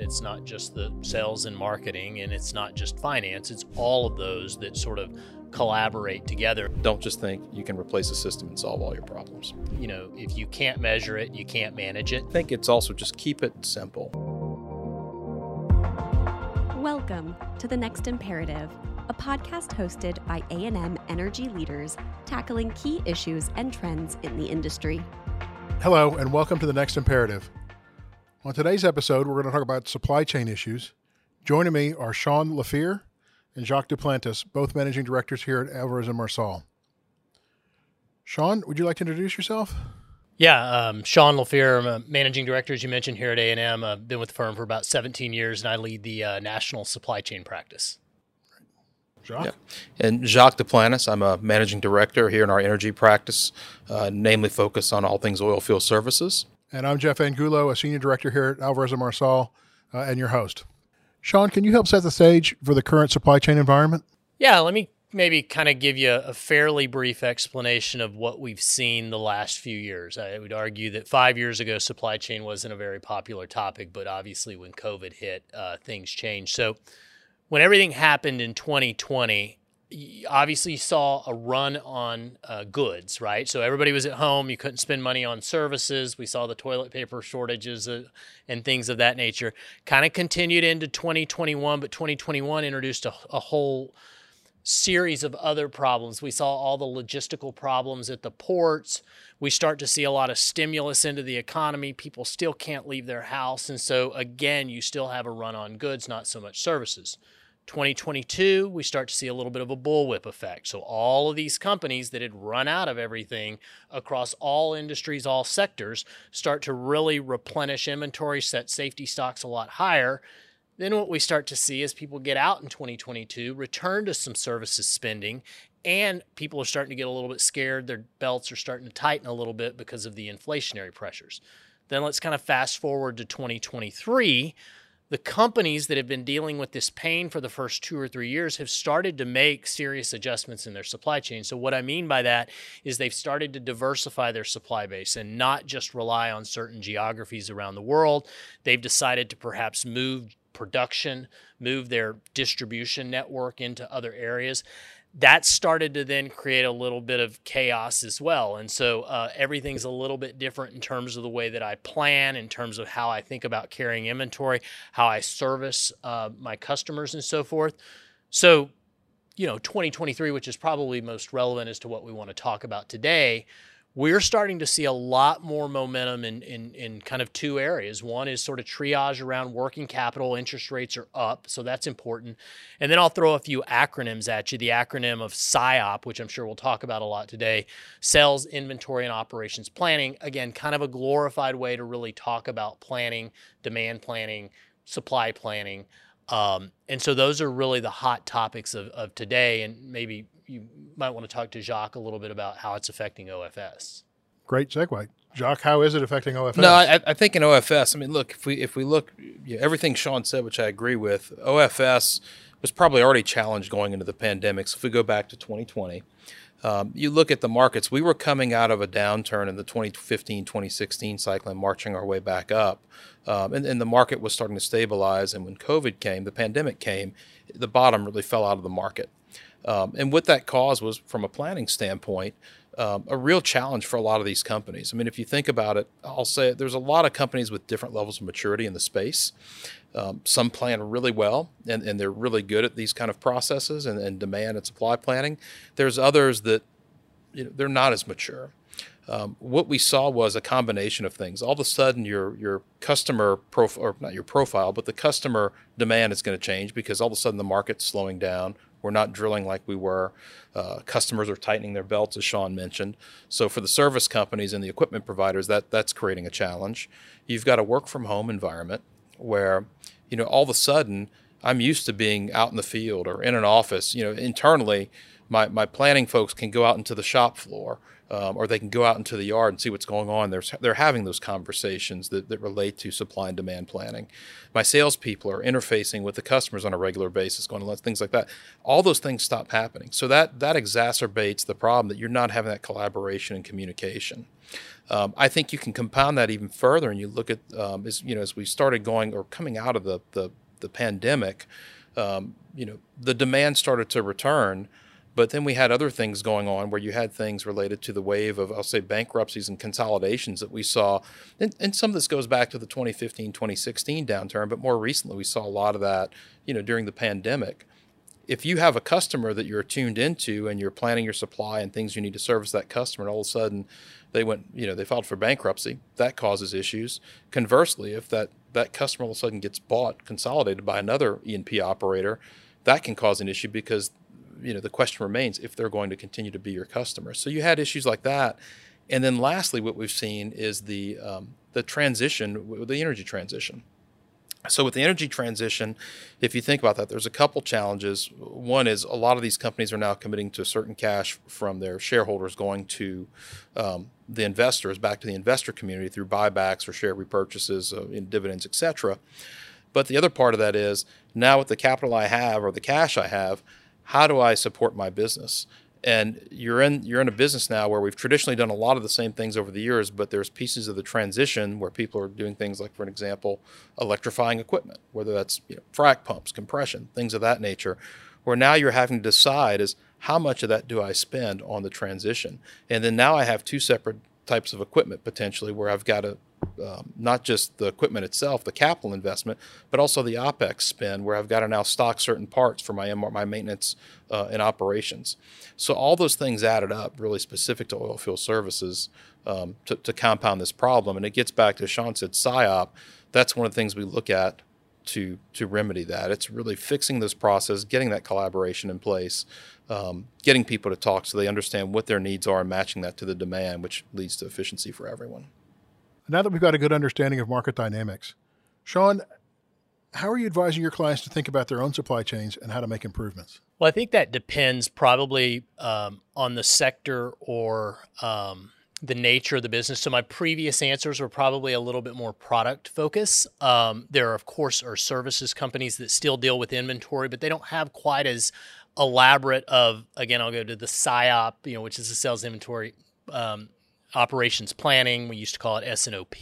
It's not just the sales and marketing, and it's not just finance, it's all of those that sort of collaborate together. Don't just think you can replace a system and solve all your problems. You know, if you can't measure it, you can't manage it. I think it's also just keep it simple. Welcome to The Next Imperative, a podcast hosted by A&M energy leaders tackling key issues and trends in the industry. Hello and welcome to The Next Imperative. On today's episode, we're going to talk about supply chain issues. Joining me are Sean Laffere and Jacques Deplantis, both managing directors here at Alvarez and Marsal. Sean, would you like to introduce yourself? Yeah, um, Sean Laffere, I'm a managing director, as you mentioned, here at A&M. I've been with the firm for about 17 years, and I lead the uh, national supply chain practice. Jacques? Yeah. And Jacques Deplantis, I'm a managing director here in our energy practice, uh, namely focused on all things oil field services. And I'm Geoff Angulo, a senior director here at Alvarez and Marsal, uh, and your host. Sean, can you help set the stage for the current supply chain environment? Yeah, let me maybe kind of give you a fairly brief explanation of what we've seen the last few years. I would argue that five years ago, supply chain wasn't a very popular topic, but obviously when COVID hit, uh, things changed. So when everything happened in 2020, obviously saw a run on uh, goods, right? So everybody was at home. You couldn't spend money on services. We saw the toilet paper shortages uh, and things of that nature. Kind of continued into 2021, but 2021 introduced a, a whole series of other problems. We saw all the logistical problems at the ports. We start to see a lot of stimulus into the economy. People still can't leave their house. And so, again, you still have a run on goods, not so much services. 2022, we start to see a little bit of a bullwhip effect. So, all of these companies that had run out of everything across all industries, all sectors, start to really replenish inventory, set safety stocks a lot higher. Then, what we start to see is people get out in 2022, return to some services spending, and people are starting to get a little bit scared. Their belts are starting to tighten a little bit because of the inflationary pressures. Then, let's kind of fast forward to 2023 the companies that have been dealing with this pain for the first two or three years have started to make serious adjustments in their supply chain. So, what I mean by that is they've started to diversify their supply base and not just rely on certain geographies around the world. They've decided to perhaps move production, move their distribution network into other areas that started to then create a little bit of chaos as well. And so uh, everything's a little bit different in terms of the way that I plan, in terms of how I think about carrying inventory, how I service uh, my customers, and so forth. So, you know, 2023, which is probably most relevant as to what we want to talk about today, we're starting to see a lot more momentum in, in, in kind of two areas. One is sort of triage around working capital. Interest rates are up, so that's important. And then I'll throw a few acronyms at you. The acronym of SIOP, which I'm sure we'll talk about a lot today Sales, Inventory, and Operations Planning. Again, kind of a glorified way to really talk about planning, demand planning, supply planning. Um, and so those are really the hot topics of, of today. And maybe you might want to talk to Jacques a little bit about how it's affecting OFS. Great segue. Jacques, how is it affecting OFS? No, I, I think in OFS, I mean, look, if we if we look, you know, everything Sean said, which I agree with, OFS was probably already challenged going into the pandemic. So if we go back to 2020, um, you look at the markets, we were coming out of a downturn in the 2015 2016 cycle and marching our way back up. Um, and, and the market was starting to stabilize. And when COVID came, the pandemic came, the bottom really fell out of the market. Um, and what that caused was, from a planning standpoint, um, a real challenge for a lot of these companies. I mean, if you think about it, I'll say there's a lot of companies with different levels of maturity in the space. Um, some plan really well and, and they're really good at these kind of processes and, and demand and supply planning. There's others that you know, they're not as mature. Um, what we saw was a combination of things. All of a sudden, your your customer profile, or not your profile, but the customer demand is going to change because all of a sudden the market's slowing down. We're not drilling like we were. Uh, customers are tightening their belts, as Sean mentioned. So for the service companies and the equipment providers, that that's creating a challenge. You've got a work from home environment where, you know, all of a sudden I'm used to being out in the field or in an office. You know, internally, my my planning folks can go out into the shop floor um, or they can go out into the yard and see what's going on. They're, they're having those conversations that, that relate to supply and demand planning. My salespeople are interfacing with the customers on a regular basis, going to things like that. All those things stop happening. So that, that exacerbates the problem that you're not having that collaboration and communication. Um, I think you can compound that even further, and you look at um, as you know as we started going or coming out of the the, the pandemic, um, you know the demand started to return but then we had other things going on where you had things related to the wave of, I'll say, bankruptcies and consolidations that we saw. And, and, some of this goes back to the 2015, 2016 downturn, but more recently we saw a lot of that, you know, during the pandemic. If you have a customer that you're tuned into and you're planning your supply and things you need to service that customer, and all of a sudden they went, you know, they filed for bankruptcy, that causes issues. Conversely, if that, that customer all of a sudden gets bought, consolidated by another E&P operator, that can cause an issue because you know the question remains if they're going to continue to be your customer. So you had issues like that, and then lastly, what we've seen is the um, the transition, the energy transition. So with the energy transition, if you think about that, there's a couple challenges. One is a lot of these companies are now committing to certain cash from their shareholders going to um, the investors, back to the investor community through buybacks or share repurchases, uh, in dividends, etc. But the other part of that is now with the capital I have or the cash I have, how do I support my business? And you're in you're in a business now where we've traditionally done a lot of the same things over the years, but there's pieces of the transition where people are doing things like, for an example, electrifying equipment, whether that's you know, frac pumps, compression, things of that nature, where now you're having to decide is how much of that do I spend on the transition? And then now I have two separate types of equipment potentially where I've got to um, not just the equipment itself, the capital investment, but also the OPEX spend, where I've got to now stock certain parts for my my maintenance uh, and operations. So all those things added up, really specific to oil field services, um, to, to, compound this problem. And it gets back to Sean said, SIOP. That's one of the things we look at to to remedy that. It's really fixing this process, getting that collaboration in place, um, getting people to talk so they understand what their needs are, and matching that to the demand, which leads to efficiency for everyone. Now that we've got a good understanding of market dynamics, Sean, how are you advising your clients to think about their own supply chains and how to make improvements? Well, I think that depends probably um, on the sector or um, the nature of the business. So my previous answers were probably a little bit more product focus. Um, there, are, of course, are services companies that still deal with inventory, but they don't have quite as elaborate of. Again, I'll go to the SIOP, you know, which is the sales inventory um, operations planning. We used to call it S&OP.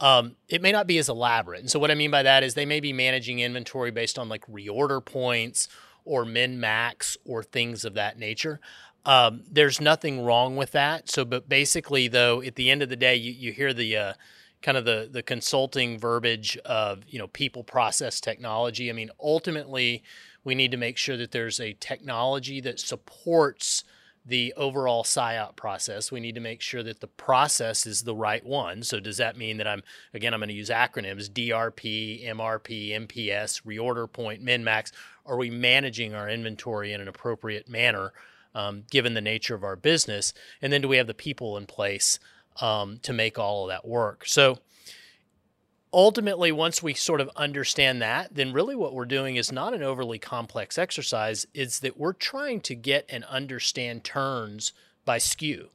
Um, it may not be as elaborate. And so what I mean by that is they may be managing inventory based on like reorder points or min max or things of that nature. Um, there's nothing wrong with that. So, but basically, though, at the end of the day, you, you hear the uh, kind of the the consulting verbiage of you know people, process, technology. I mean, ultimately, we need to make sure that there's a technology that supports the overall SIOP process. We need to make sure that the process is the right one. So, does that mean that I'm, again, I'm going to use acronyms DRP, MRP, MPS, reorder point, min max? Are we managing our inventory in an appropriate manner um, given the nature of our business? And then, do we have the people in place um, to make all of that work? So, ultimately, once we sort of understand that, then really what we're doing is not an overly complex exercise. It's that we're trying to get and understand turns by SKU.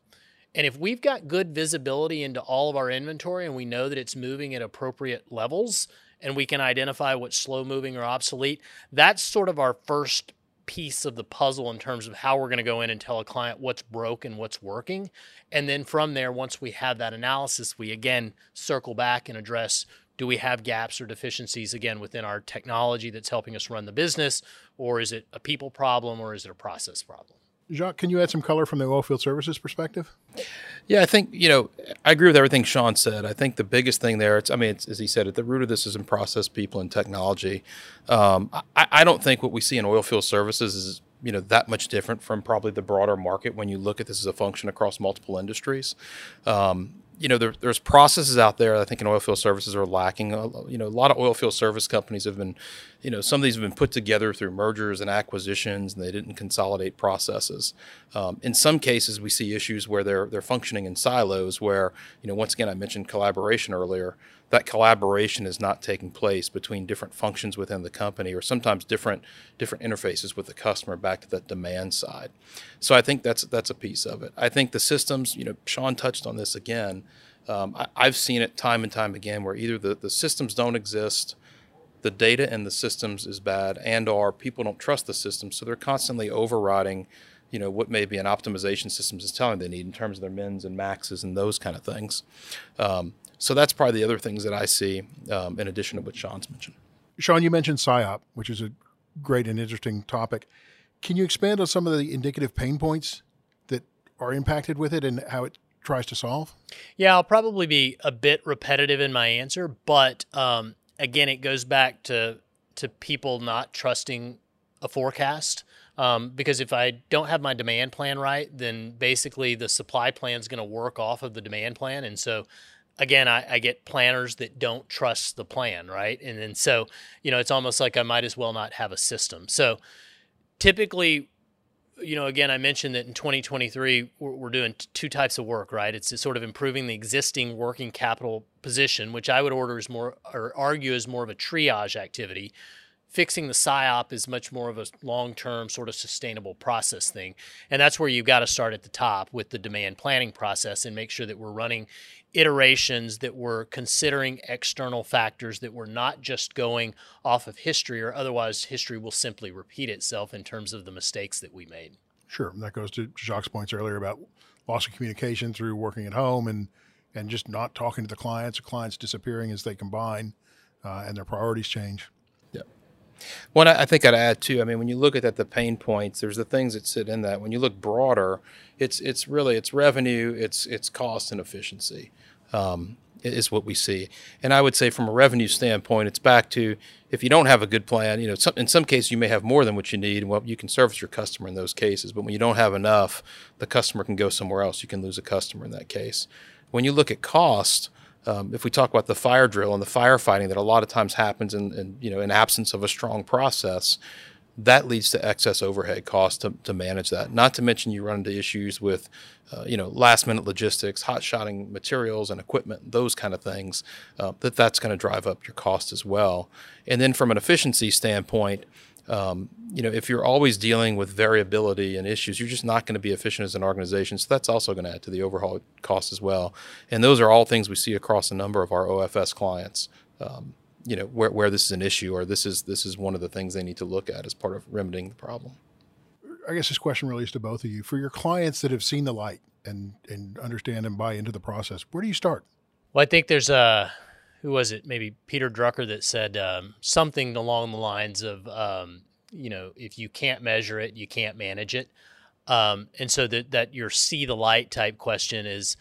And if we've got good visibility into all of our inventory and we know that it's moving at appropriate levels and we can identify what's slow moving or obsolete, that's sort of our first piece of the puzzle in terms of how we're going to go in and tell a client what's broken, what's working. And then from there, once we have that analysis, we again circle back and address do we have gaps or deficiencies again within our technology that's helping us run the business or is it a people problem or is it a process problem Jacques, can you add some color from the oilfield services perspective? Yeah, I think you know I agree with everything Sean said. I think the biggest thing there, it's I mean, it's, as he said, at the root of this is in process, people, and technology. Um, I, I, don't think what we see in oilfield services is you know that much different from probably the broader market when you look at this as a function across multiple industries. Um, you know, there, there's processes out there. I think in oilfield services are lacking. You know, a lot of oilfield service companies have been, you know, some of these have been put together through mergers and acquisitions, and they didn't consolidate processes. Um, in some cases, we see issues where they're they're functioning in silos. Where you know, once again, I mentioned collaboration earlier. That collaboration is not taking place between different functions within the company or sometimes different different interfaces with the customer back to that demand side. So I think that's that's a piece of it. I think the systems, you know, Sean touched on this again. Um, I, have seen it time and time again where either the, the systems don't exist, the data in the systems is bad, and or people don't trust the systems, so they're constantly overriding you know what maybe an optimization systems is telling they need in terms of their mins and maxes and those kind of things. Um, so that's probably the other things that I see um, in addition to what Sean's mentioned. Sean, you mentioned SIOP, which is a great and interesting topic. Can you expand on some of the indicative pain points that are impacted with it and how it tries to solve? Yeah, I'll probably be a bit repetitive in my answer, but um, again, it goes back to to people not trusting a forecast. Um, because if I don't have my demand plan right, then basically the supply plan is going to work off of the demand plan, and so again, I, I, get planners that don't trust the plan, right? And then so, you know, it's almost like I might as well not have a system. So typically, you know, again, I mentioned that in 2023, we're, we're doing t- two types of work, right? It's sort of improving the existing working capital position, which I would order is more or argue is more of a triage activity fixing the SIOP is much more of a long-term sort of sustainable process thing. And that's where you've got to start at the top with the demand planning process and make sure that we're running iterations that we're considering external factors that we're not just going off of history or otherwise history will simply repeat itself in terms of the mistakes that we made. Sure. And that goes to jacques points earlier about loss of communication through working at home and and just not talking to the clients or clients disappearing as they combine uh, and their priorities change one, I think I'd add too. I mean, when you look at that, the pain points, there's the things that sit in that. When you look broader, it's it's really it's revenue, it's it's cost and efficiency, um, is what we see. And I would say from a revenue standpoint, it's back to if you don't have a good plan. You know, some, in some cases you may have more than what you need. Well, you can service your customer in those cases, but when you don't have enough, the customer can go somewhere else. You can lose a customer in that case. When you look at cost um, if we talk about the fire drill and the firefighting that a lot of times happens in, in, you know in absence of a strong process, that leads to excess overhead costs to, to manage that. Not to mention you run into issues with uh, you know last minute logistics, hot shotting materials and equipment, those kind of things. Uh, that that's going to drive up your cost as well. And then from an efficiency standpoint, um, you know, if you're always dealing with variability and issues, you're just not going to be efficient as an organization. So that's also going to add to the overhaul cost as well. And those are all things we see across a number of our OFS clients. Um, you know, where, where this is an issue or this is this is one of the things they need to look at as part of remedying the problem. I guess this question relates to both of you. For your clients that have seen the light and and understand and buy into the process, where do you start? Well, I think there's a who was it? Maybe Peter Drucker that said um, something along the lines of, um, you know, if you can't measure it, you can't manage it. Um, and so that that your see the light type question is,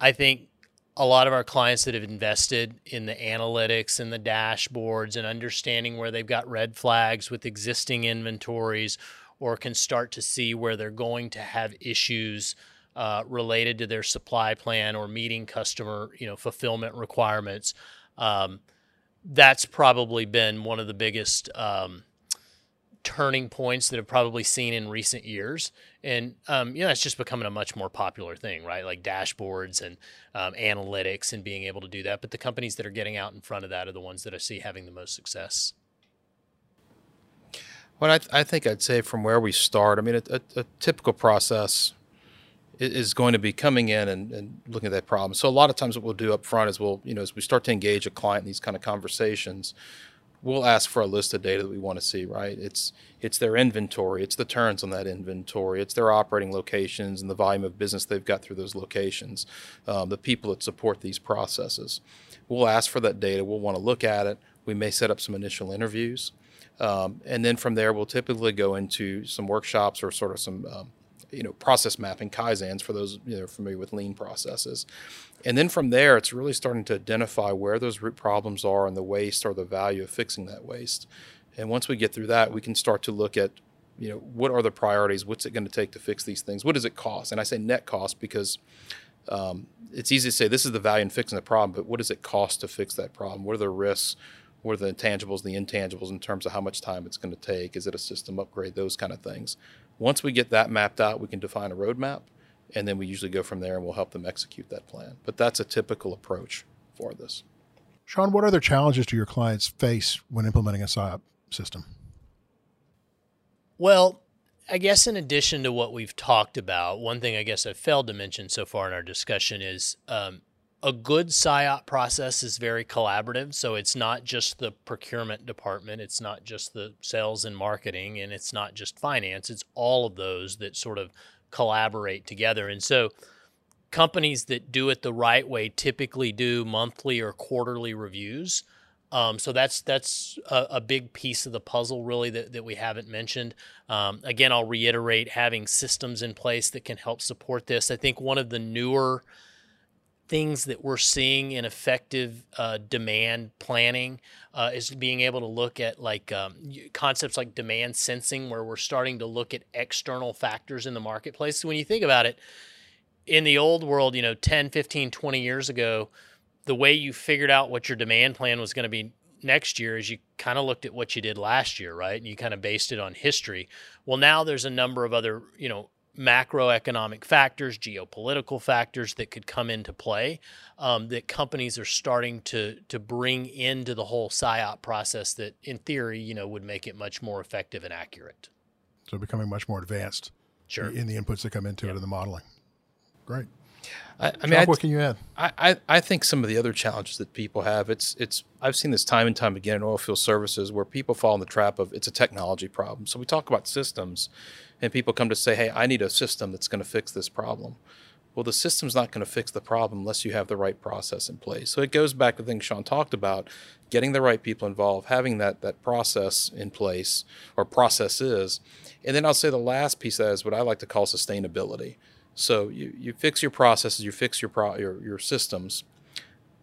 I think a lot of our clients that have invested in the analytics and the dashboards and understanding where they've got red flags with existing inventories or can start to see where they're going to have issues uh, related to their supply plan or meeting customer you know fulfillment requirements um, that's probably been one of the biggest um, turning points that I've probably seen in recent years. And, um, you know, it's just becoming a much more popular thing, right? Like dashboards and um, analytics and being able to do that. But the companies that are getting out in front of that are the ones that I see having the most success. Well, I, th- I think I'd say from where we start, I mean, a, a, a typical process is going to be coming in and, and, looking at that problem. So a lot of times what we'll do up front is we'll, you know, as we start to engage a client in these kind of conversations, we'll ask for a list of data that we want to see, right? It's it's their inventory, it's the turns on that inventory, it's their operating locations and the volume of business they've got through those locations, um, the people that support these processes. We'll ask for that data. We'll want to look at it. We may set up some initial interviews. Um, and then from there, we'll typically go into some workshops or sort of some um, you know process mapping kaizens for those you know familiar with lean processes. And then from there it's really starting to identify where those root problems are and the waste or the value of fixing that waste. And once we get through that we can start to look at you know what are the priorities? What's it going to take to fix these things? What does it cost? And i say net cost because um, it's easy to say this is the value in fixing the problem but what does it cost to fix that problem? What are the risks? What are the intangibles the intangibles in terms of how much time it's going to take? Is it a system upgrade? Those kind of things once we get that mapped out, we can define a roadmap, and then we usually go from there and we'll help them execute that plan. But that's a typical approach for this. Sean, what other challenges do your clients face when implementing a SIOP system? Well, I guess in addition to what we've talked about, one thing I guess I failed to mention so far in our discussion is um, a good SIOP process is very collaborative. So it's not just the procurement department, it's not just the sales and marketing, and it's not just finance. It's all of those that sort of collaborate together. And so companies that do it the right way typically do monthly or quarterly reviews. Um, so that's that's a, a, big piece of the puzzle, really, that, that we haven't mentioned. Um, again, I'll reiterate having systems in place that can help support this. I think one of the newer things that we're seeing in effective uh, demand planning uh, is being able to look at like um, concepts like demand sensing, where we're starting to look at external factors in the marketplace. So when you think about it, in the old world, you know, 10, 15, 20 years ago, the way you figured out what your demand plan was going to be next year is you kind of looked at what you did last year, right? And you kind of based it on history. Well, now there's a number of other, you know, macroeconomic factors, geopolitical factors that could come into play um, that companies are starting to to bring into the whole SIOP process that, in theory, you know, would make it much more effective and accurate. So becoming much more advanced sure. in the inputs that come into yep. it in the modeling. Great. I, I mean, what can you add? I, I, I think some of the other challenges that people have, it's it's I've seen this time and time again in oil field services where people fall in the trap of it's a technology problem. So we talk about systems, and people come to say, hey, I need a system that's going to fix this problem. Well, the system's not going to fix the problem unless you have the right process in place. So it goes back to things Sean talked about, getting the right people involved, having that that process in place or processes. And then I'll say the last piece that is what I like to call sustainability. So you, you fix your processes, you fix your, pro, your your systems,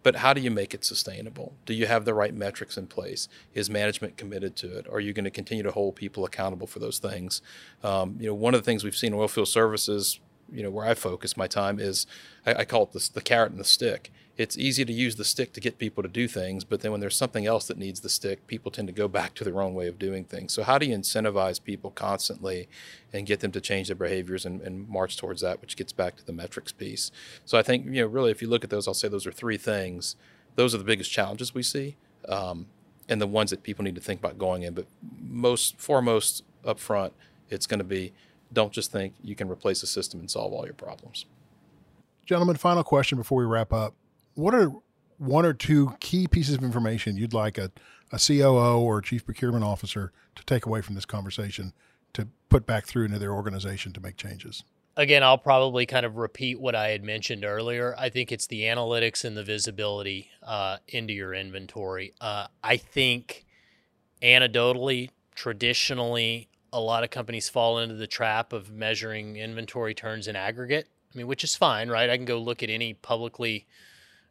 but how do you make it sustainable? Do you have the right metrics in place? Is management committed to it? Are you going to continue to hold people accountable for those things? Um, you know, one of the things we've seen in oilfield services, you know, where I focus my time is I, I call it the, the carrot and the stick it's easy to use the stick to get people to do things, but then when there's something else that needs the stick, people tend to go back to their own way of doing things. So, how do you incentivize people constantly and get them to change their behaviors and, and march towards that, which gets back to the metrics piece? So, I think, you know, really, if you look at those, I'll say those are three things. Those are the biggest challenges we see um, and the ones that people need to think about going in. But most, foremost, up front, it's going to be don't just think you can replace a system and solve all your problems. Gentlemen, final question before we wrap up what are one or two key pieces of information you'd like a, a COO or a chief procurement officer to take away from this conversation to put back through into their organization to make changes? Again, I'll probably kind of repeat what I had mentioned earlier. I think it's the analytics and the visibility uh, into your inventory. Uh, I think anecdotally, traditionally, a lot of companies fall into the trap of measuring inventory turns in aggregate. I mean, which is fine, right? I can go look at any publicly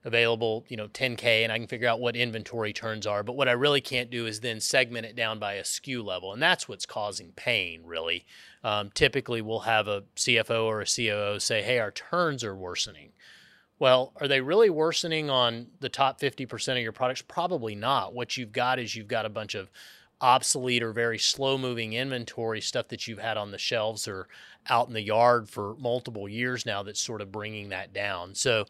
available, you know, 10K and I can figure out what inventory turns are. But what I really can't do is then segment it down by a SKU level. And that's what's causing pain, really. Um, typically, we'll have a CFO or a COO say, hey, our turns are worsening. Well, are they really worsening on the top 50% of your products? Probably not. What you've got is you've got a bunch of obsolete or very slow moving inventory stuff that you've had on the shelves or out in the yard for multiple years now that's sort of bringing that down. So,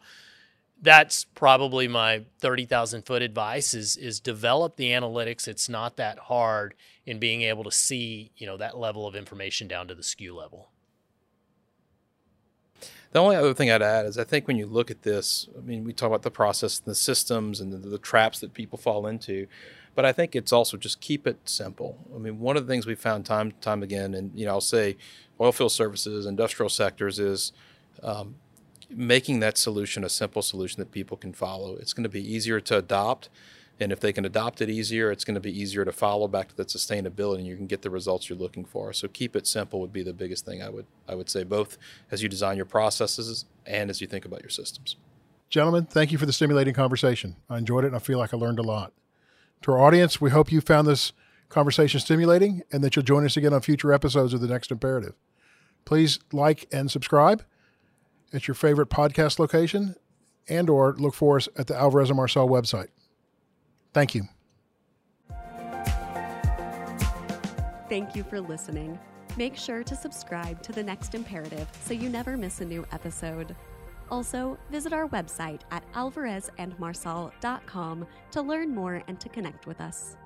that's probably my 30,000 foot advice is is develop the analytics it's not that hard in being able to see you know that level of information down to the SKU level the only other thing I'd add is I think when you look at this, I mean, we talk about the process and the systems and the, the, traps that people fall into, but I think it's also just keep it simple. I mean, one of the things we found time time again, and you know, I'll say, oilfield services, industrial sectors is um, making that solution a simple solution that people can follow. It's going to be easier to adopt. And if they can adopt it easier, it's going to be easier to follow back to that sustainability and you can get the results you're looking for. So keep it simple would be the biggest thing I would I would say both as you design your processes and as you think about your systems. Gentlemen, thank you for the stimulating conversation. I enjoyed it and I feel like I learned a lot. To our audience, we hope you found this conversation stimulating and that you'll join us again on future episodes of The Next Imperative. Please like and subscribe at your favorite podcast location and or look for us at the Alvarez and Marsal website. Thank you. Thank you for listening. Make sure to subscribe to The Next Imperative so you never miss a new episode. Also, visit our website at alvarezandmarsal.com to learn more and to connect with us.